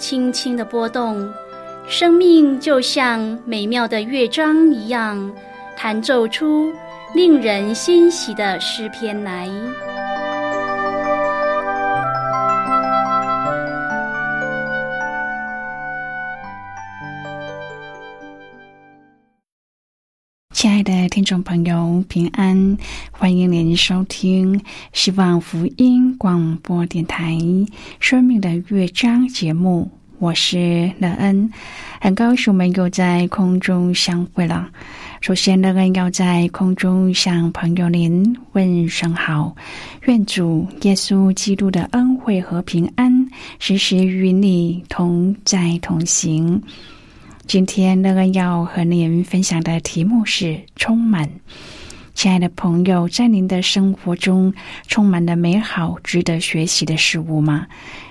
轻轻的波动，生命就像美妙的乐章一样，弹奏出令人欣喜的诗篇来。听众朋友，平安！欢迎您收听希望福音广播电台《生命的乐章》节目，我是乐恩，很高兴我们又在空中相会了。首先，乐恩要在空中向朋友您问声好，愿主耶稣基督的恩惠和平安时时与你同在同行。今天乐恩要和您分享的题目是“充满”。亲爱的朋友，在您的生活中充满了美好、值得学习的事物吗？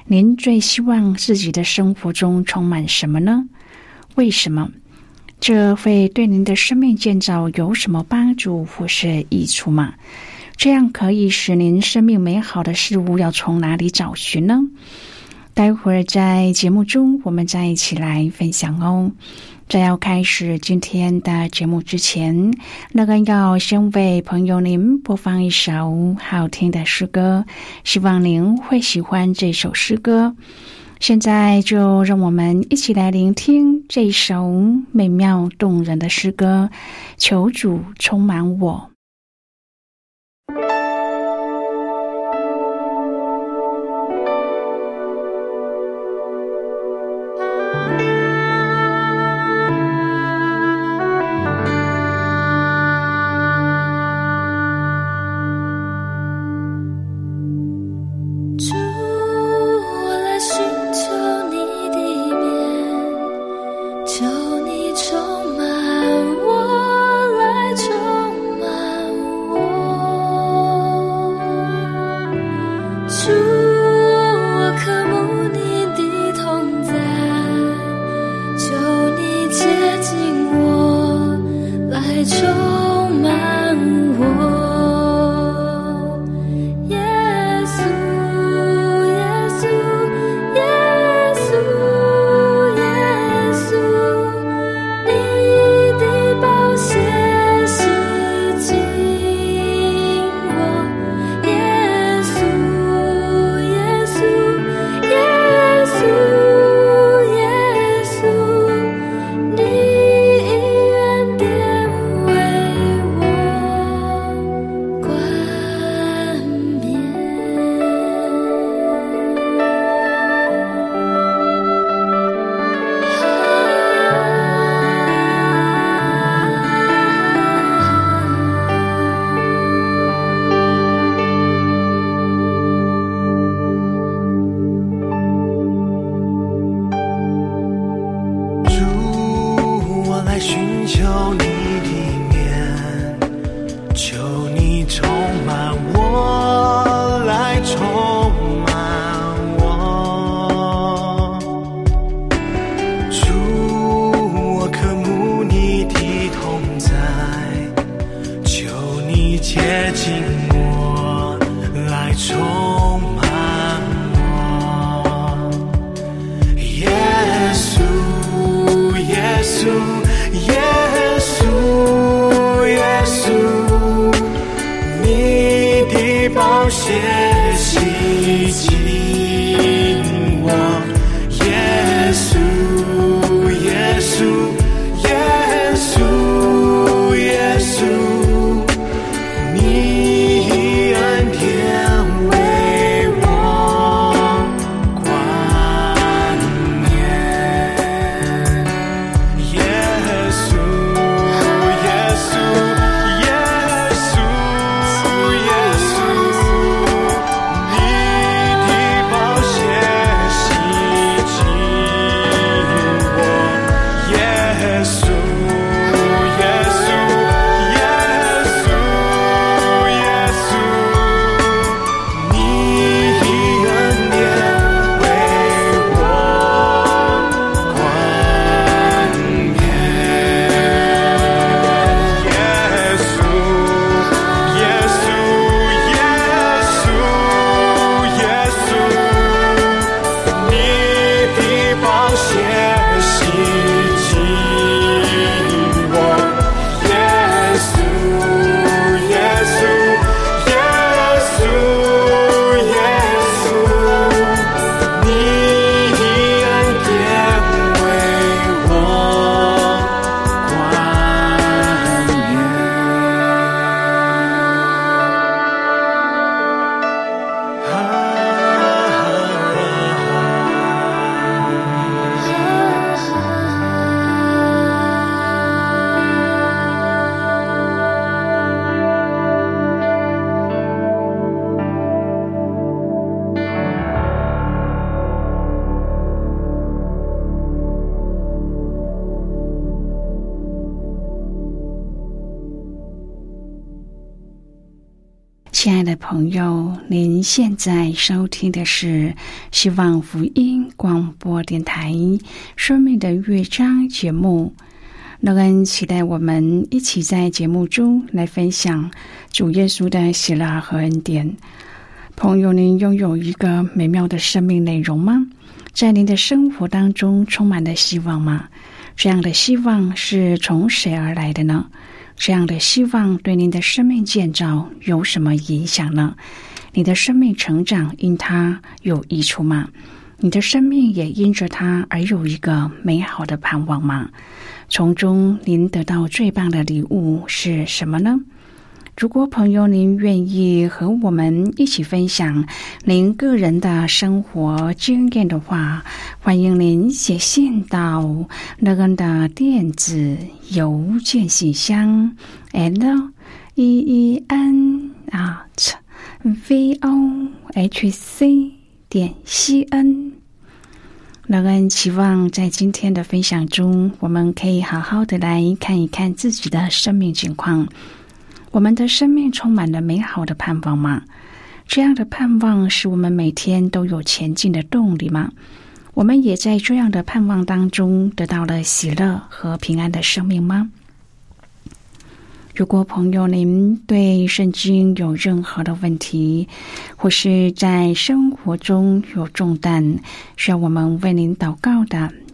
您最希望自己的生活中充满什么呢？为什么？这会对您的生命建造有什么帮助或是益处吗？这样可以使您生命美好的事物要从哪里找寻呢？待会儿在节目中，我们再一起来分享哦。在要开始今天的节目之前，那个要先为朋友您播放一首好听的诗歌，希望您会喜欢这首诗歌。现在就让我们一起来聆听这首美妙动人的诗歌，求主充满我。亲爱的朋友，您现在收听的是希望福音广播电台《生命的乐章》节目。乐恩期待我们一起在节目中来分享主耶稣的喜乐和恩典。朋友，您拥有一个美妙的生命内容吗？在您的生活当中充满了希望吗？这样的希望是从谁而来的呢？这样的希望对您的生命建造有什么影响呢？你的生命成长因它有益处吗？你的生命也因着它而有一个美好的盼望吗？从中您得到最棒的礼物是什么呢？如果朋友您愿意和我们一起分享您个人的生活经验的话，欢迎您写信到乐恩的电子邮件信箱 l e e n at v o h c 点 c n。乐恩期望在今天的分享中，我们可以好好的来看一看自己的生命情况。我们的生命充满了美好的盼望吗？这样的盼望使我们每天都有前进的动力吗？我们也在这样的盼望当中得到了喜乐和平安的生命吗？如果朋友您对圣经有任何的问题，或是在生活中有重担需要我们为您祷告的，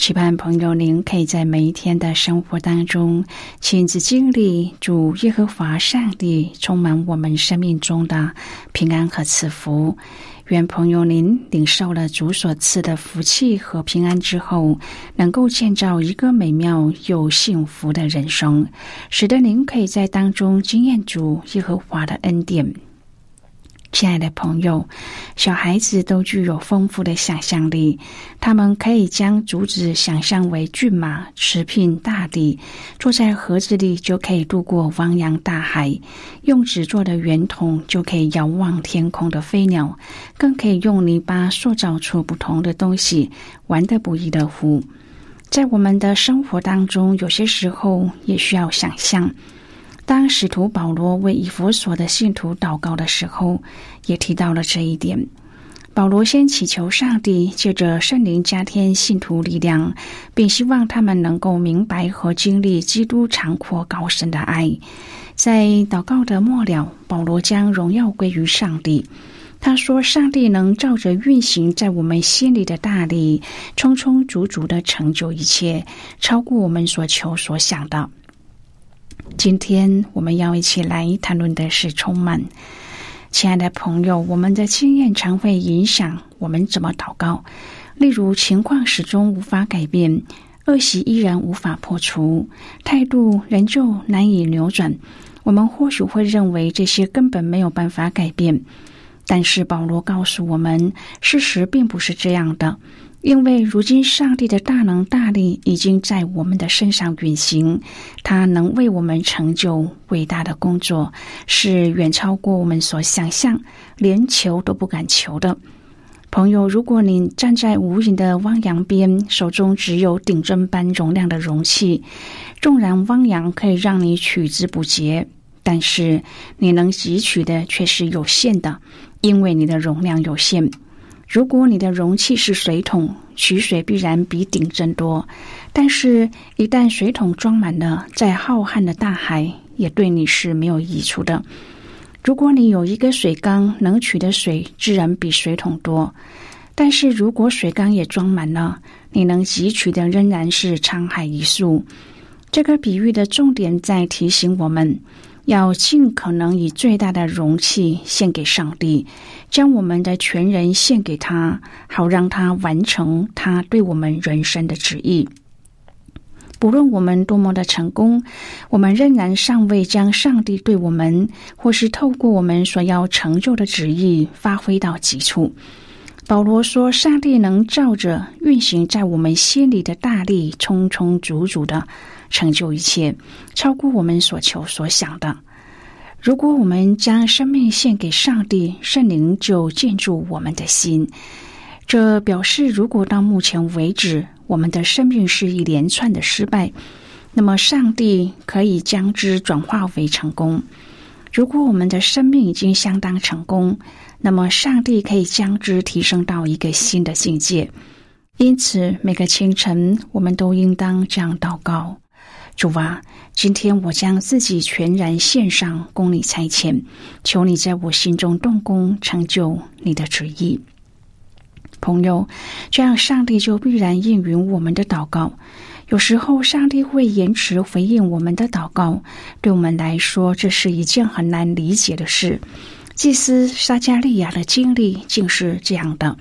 期盼朋友，您可以在每一天的生活当中亲自经历主耶和华上帝充满我们生命中的平安和赐福。愿朋友您领受了主所赐的福气和平安之后，能够建造一个美妙又幸福的人生，使得您可以在当中经验主耶和华的恩典。亲爱的朋友，小孩子都具有丰富的想象力，他们可以将竹子想象为骏马驰骋大地，坐在盒子里就可以渡过汪洋大海；用纸做的圆筒就可以遥望天空的飞鸟，更可以用泥巴塑造出不同的东西，玩得不亦乐乎。在我们的生活当中，有些时候也需要想象。当使徒保罗为以弗所的信徒祷告的时候，也提到了这一点。保罗先祈求上帝借着圣灵加添信徒力量，并希望他们能够明白和经历基督长阔高深的爱。在祷告的末了，保罗将荣耀归于上帝。他说：“上帝能照着运行在我们心里的大力，充充足足的成就一切，超过我们所求所想的。”今天我们要一起来谈论的是充满。亲爱的朋友，我们的经验常会影响我们怎么祷告。例如，情况始终无法改变，恶习依然无法破除，态度仍旧难以扭转。我们或许会认为这些根本没有办法改变，但是保罗告诉我们，事实并不是这样的。因为如今上帝的大能大力已经在我们的身上运行，他能为我们成就伟大的工作，是远超过我们所想象，连求都不敢求的。朋友，如果你站在无垠的汪洋边，手中只有顶针般容量的容器，纵然汪洋可以让你取之不竭，但是你能汲取的却是有限的，因为你的容量有限。如果你的容器是水桶，取水必然比顶针多；但是，一旦水桶装满了，再浩瀚的大海也对你是没有益处的。如果你有一个水缸，能取的水自然比水桶多；但是如果水缸也装满了，你能汲取的仍然是沧海一粟。这个比喻的重点在提醒我们。要尽可能以最大的容器献给上帝，将我们的全人献给他，好让他完成他对我们人生的旨意。不论我们多么的成功，我们仍然尚未将上帝对我们或是透过我们所要成就的旨意发挥到极处。保罗说：“上帝能照着运行在我们心里的大力，充充足足的成就一切，超过我们所求所想的。如果我们将生命献给上帝，圣灵就建筑我们的心。这表示，如果到目前为止我们的生命是一连串的失败，那么上帝可以将之转化为成功。如果我们的生命已经相当成功，那么，上帝可以将之提升到一个新的境界。因此，每个清晨，我们都应当这样祷告：主啊，今天我将自己全然献上，供你差遣，求你在我心中动工，成就你的旨意。朋友，这样上帝就必然应允我们的祷告。有时候，上帝会延迟回应我们的祷告，对我们来说，这是一件很难理解的事。祭司撒加利亚的经历竟是这样的：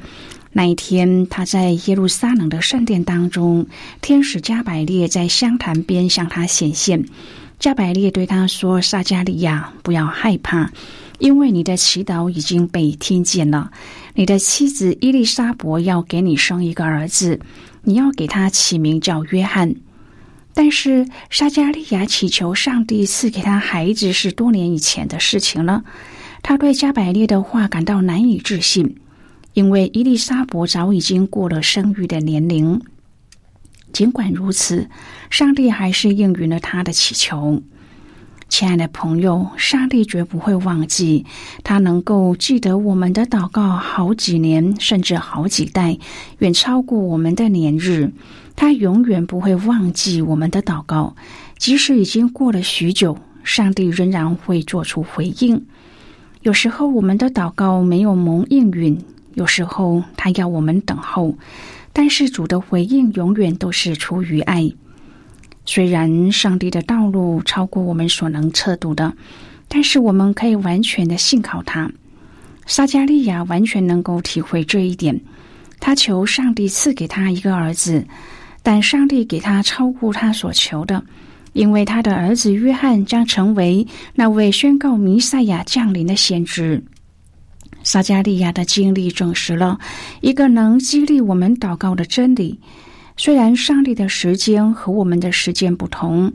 那一天，他在耶路撒冷的圣殿当中，天使加百列在香坛边向他显现。加百列对他说：“撒加利亚，不要害怕，因为你的祈祷已经被听见了。你的妻子伊丽莎伯要给你生一个儿子，你要给他起名叫约翰。但是撒加利亚祈求上帝赐给他孩子是多年以前的事情了。”他对加百列的话感到难以置信，因为伊丽莎伯早已经过了生育的年龄。尽管如此，上帝还是应允了他的祈求。亲爱的朋友，上帝绝不会忘记，他能够记得我们的祷告好几年，甚至好几代，远超过我们的年日。他永远不会忘记我们的祷告，即使已经过了许久，上帝仍然会做出回应。有时候我们的祷告没有蒙应允，有时候他要我们等候，但是主的回应永远都是出于爱。虽然上帝的道路超过我们所能测度的，但是我们可以完全的信靠他。撒加利亚完全能够体会这一点，他求上帝赐给他一个儿子，但上帝给他超过他所求的。因为他的儿子约翰将成为那位宣告弥赛亚降临的先知，撒加利亚的经历证实了一个能激励我们祷告的真理。虽然上帝的时间和我们的时间不同，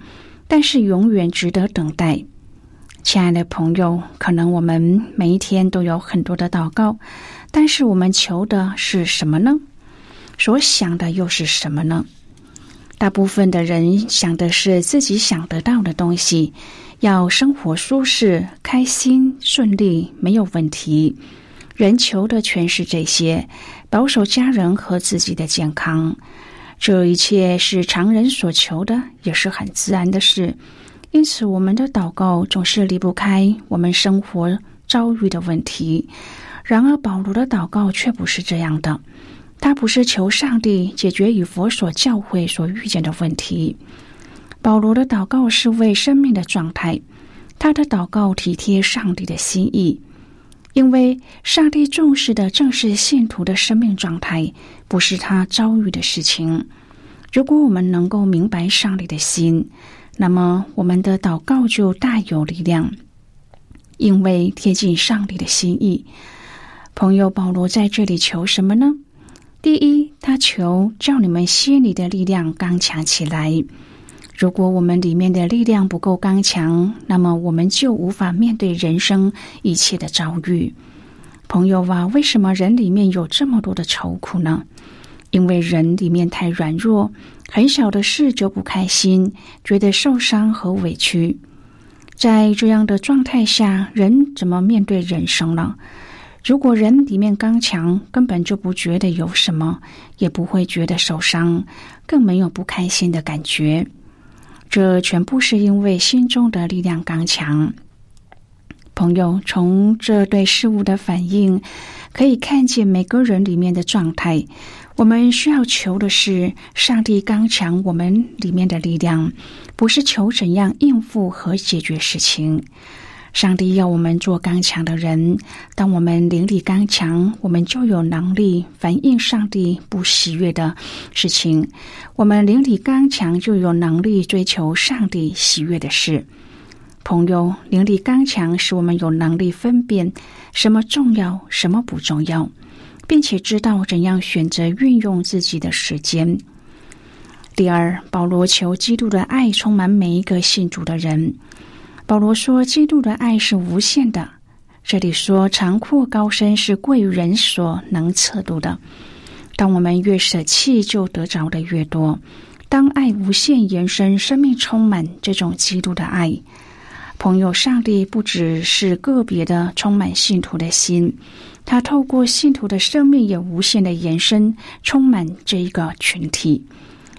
但是永远值得等待。亲爱的朋友，可能我们每一天都有很多的祷告，但是我们求的是什么呢？所想的又是什么呢？大部分的人想的是自己想得到的东西，要生活舒适、开心、顺利，没有问题。人求的全是这些，保守家人和自己的健康。这一切是常人所求的，也是很自然的事。因此，我们的祷告总是离不开我们生活遭遇的问题。然而，保罗的祷告却不是这样的。他不是求上帝解决与佛所教会所遇见的问题。保罗的祷告是为生命的状态，他的祷告体贴上帝的心意，因为上帝重视的正是信徒的生命状态，不是他遭遇的事情。如果我们能够明白上帝的心，那么我们的祷告就大有力量，因为贴近上帝的心意。朋友保罗在这里求什么呢？第一，他求叫你们心里的力量刚强起来。如果我们里面的力量不够刚强，那么我们就无法面对人生一切的遭遇。朋友啊，为什么人里面有这么多的愁苦呢？因为人里面太软弱，很小的事就不开心，觉得受伤和委屈。在这样的状态下，人怎么面对人生呢？如果人里面刚强，根本就不觉得有什么，也不会觉得受伤，更没有不开心的感觉。这全部是因为心中的力量刚强。朋友，从这对事物的反应，可以看见每个人里面的状态。我们需要求的是上帝刚强我们里面的力量，不是求怎样应付和解决事情。上帝要我们做刚强的人。当我们灵力刚强，我们就有能力反映上帝不喜悦的事情。我们灵力刚强，就有能力追求上帝喜悦的事。朋友，灵力刚强使我们有能力分辨什么重要，什么不重要。并且知道怎样选择运用自己的时间。第二，保罗求基督的爱充满每一个信主的人。保罗说：“基督的爱是无限的。”这里说“长阔高深”是贵人所能测度的。当我们越舍弃，就得着的越多。当爱无限延伸，生命充满这种基督的爱。朋友，上帝不只是个别的充满信徒的心，他透过信徒的生命也无限的延伸，充满这一个群体。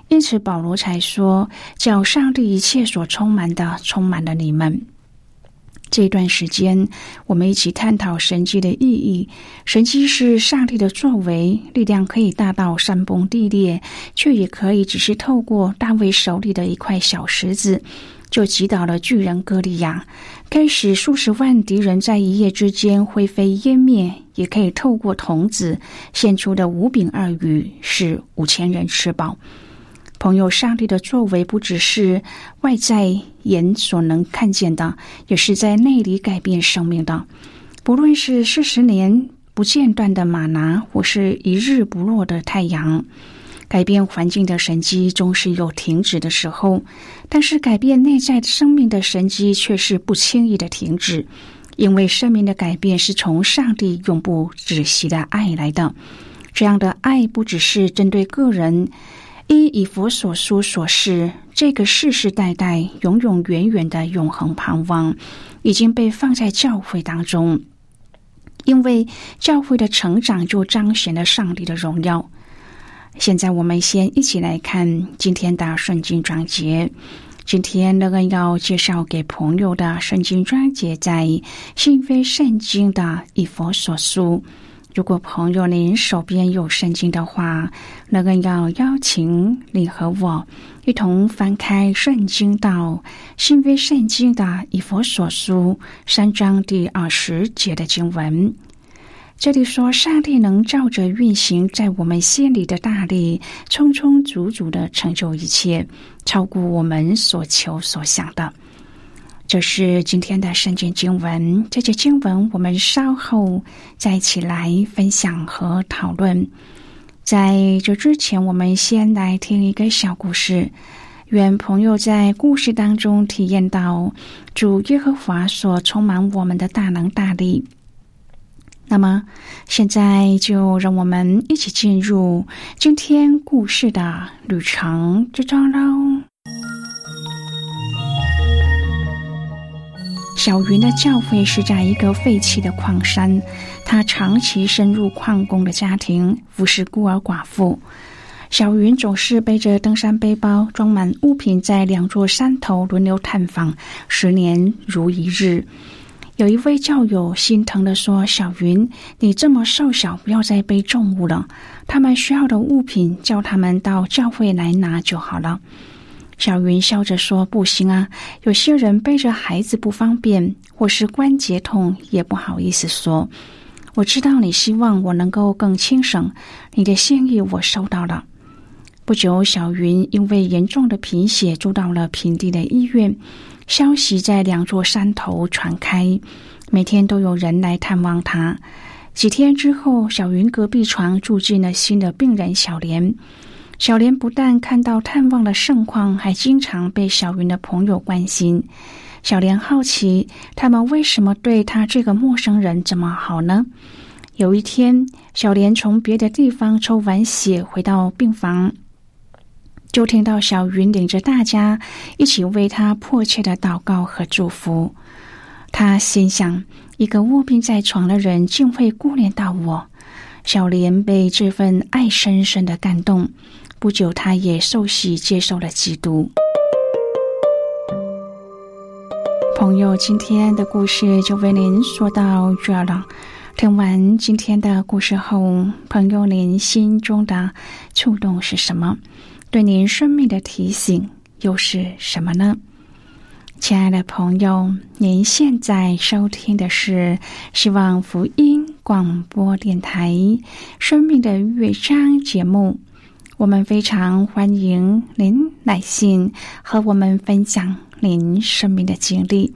因此，保罗才说：“叫上帝一切所充满的，充满了你们。”这段时间，我们一起探讨神迹的意义。神迹是上帝的作为，力量可以大到山崩地裂，却也可以只是透过大卫手里的一块小石子。就击倒了巨人歌利亚，开始数十万敌人在一夜之间灰飞烟灭；也可以透过童子献出的五饼二鱼，使五千人吃饱。朋友，上帝的作为不只是外在眼所能看见的，也是在内里改变生命的。不论是四十年不间断的马拿，或是一日不落的太阳。改变环境的神机总是有停止的时候，但是改变内在生命的神机却是不轻易的停止，因为生命的改变是从上帝永不止息的爱来的。这样的爱不只是针对个人，依以佛所书所示，这个世世代代、永永远远的永恒盼望，已经被放在教会当中，因为教会的成长就彰显了上帝的荣耀。现在我们先一起来看今天的圣经章节。今天那个要介绍给朋友的圣经章节，在新约圣经的以佛所书。如果朋友您手边有圣经的话，那个要邀请你和我一同翻开圣经到新约圣经的以佛所书三章第二十节的经文。这里说，上帝能照着运行在我们心里的大力，充充足足的成就一切，超过我们所求所想的。这是今天的圣经经文。这节经文我们稍后再一起来分享和讨论。在这之前，我们先来听一个小故事。愿朋友在故事当中体验到主耶和华所充满我们的大能大力。那么，现在就让我们一起进入今天故事的旅程之中喽。小云的教会是在一个废弃的矿山，他长期深入矿工的家庭，服侍孤儿寡妇。小云总是背着登山背包，装满物品，在两座山头轮流探访，十年如一日。有一位教友心疼地说：“小云，你这么瘦小，不要再背重物了。他们需要的物品，叫他们到教会来拿就好了。”小云笑着说：“不行啊，有些人背着孩子不方便，或是关节痛，也不好意思说。我知道你希望我能够更轻省，你的心意我收到了。”不久，小云因为严重的贫血，住到了平地的医院。消息在两座山头传开，每天都有人来探望他。几天之后，小云隔壁床住进了新的病人小莲。小莲不但看到探望的盛况，还经常被小云的朋友关心。小莲好奇，他们为什么对他这个陌生人这么好呢？有一天，小莲从别的地方抽完血回到病房。就听到小云领着大家一起为他迫切的祷告和祝福。他心想：一个卧病在床的人竟会顾念到我。小莲被这份爱深深的感动。不久，他也受洗接受了基督。朋友，今天的故事就为您说到这了。听完今天的故事后，朋友您心中的触动是什么？对您生命的提醒又是什么呢？亲爱的朋友，您现在收听的是希望福音广播电台《生命的乐章》节目。我们非常欢迎您来信和我们分享您生命的经历。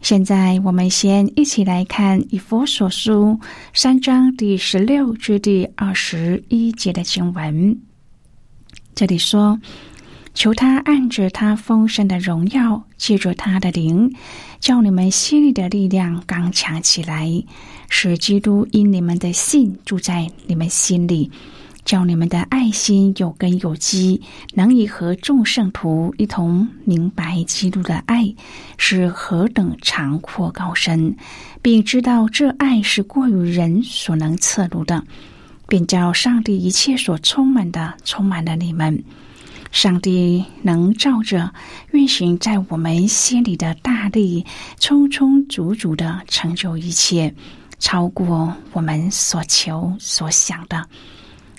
现在，我们先一起来看《以佛所书》三章第十六至第二十一节的经文。这里说：“求他按着他丰盛的荣耀，借着他的灵，叫你们心里的力量刚强起来，使基督因你们的信住在你们心里。”叫你们的爱心有根有基，能以和众圣徒一同明白基督的爱是何等长阔高深，并知道这爱是过于人所能测度的，便叫上帝一切所充满的充满了你们。上帝能照着运行在我们心里的大力，充充足足的成就一切，超过我们所求所想的。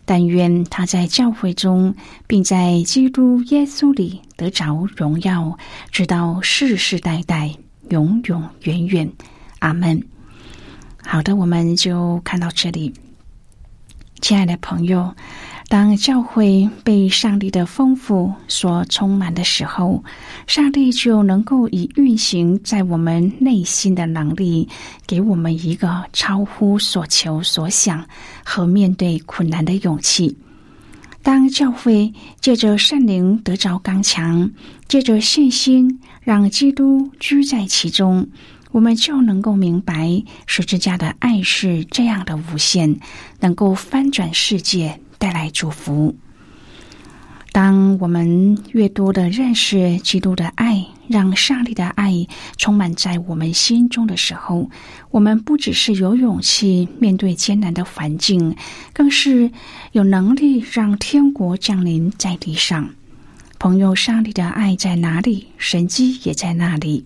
但愿他在教会中，并在基督耶稣里得着荣耀，直到世世代代、永永远远。阿门。好的，我们就看到这里，亲爱的朋友。当教会被上帝的丰富所充满的时候，上帝就能够以运行在我们内心的能力，给我们一个超乎所求所想和面对困难的勇气。当教会借着圣灵得着刚强，借着信心让基督居在其中，我们就能够明白十字架的爱是这样的无限，能够翻转世界。带来祝福。当我们越多的认识基督的爱，让上帝的爱充满在我们心中的时候，我们不只是有勇气面对艰难的环境，更是有能力让天国降临在地上。朋友，上帝的爱在哪里，神迹也在那里。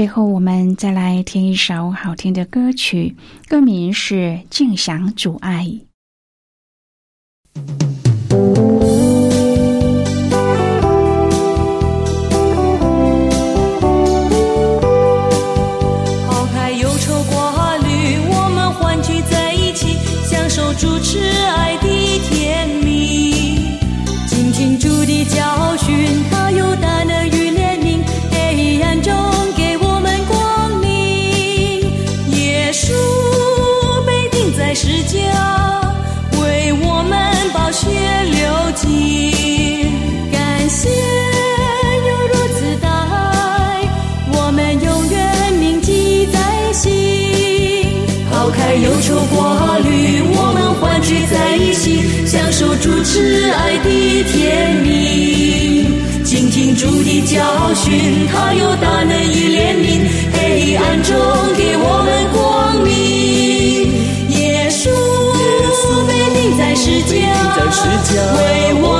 最后，我们再来听一首好听的歌曲，歌名是《静享阻碍。主爱》。挚爱的甜蜜，静听主的教训，他有大能与怜悯，黑暗中给我们光明。耶稣被钉在石架，为我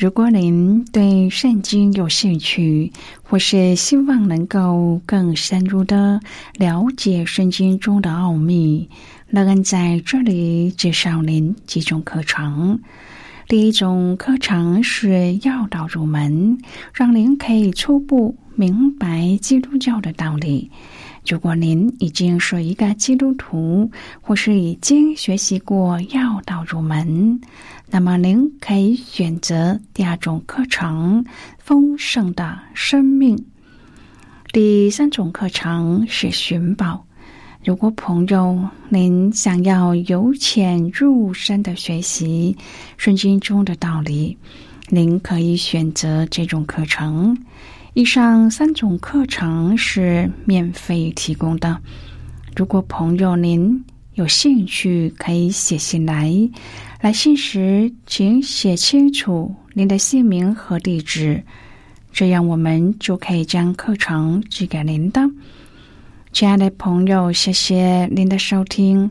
如果您对圣经有兴趣，或是希望能够更深入的了解圣经中的奥秘，乐恩在这里介绍您几种课程。第一种课程是要道入门，让您可以初步明白基督教的道理。如果您已经是一个基督徒，或是已经学习过要道入门，那么您可以选择第二种课程——丰盛的生命。第三种课程是寻宝。如果朋友您想要由浅入深的学习圣经中的道理，您可以选择这种课程。以上三种课程是免费提供的。如果朋友您有兴趣，可以写信来。来信时，请写清楚您的姓名和地址，这样我们就可以将课程寄给您的。亲爱的朋友，谢谢您的收听。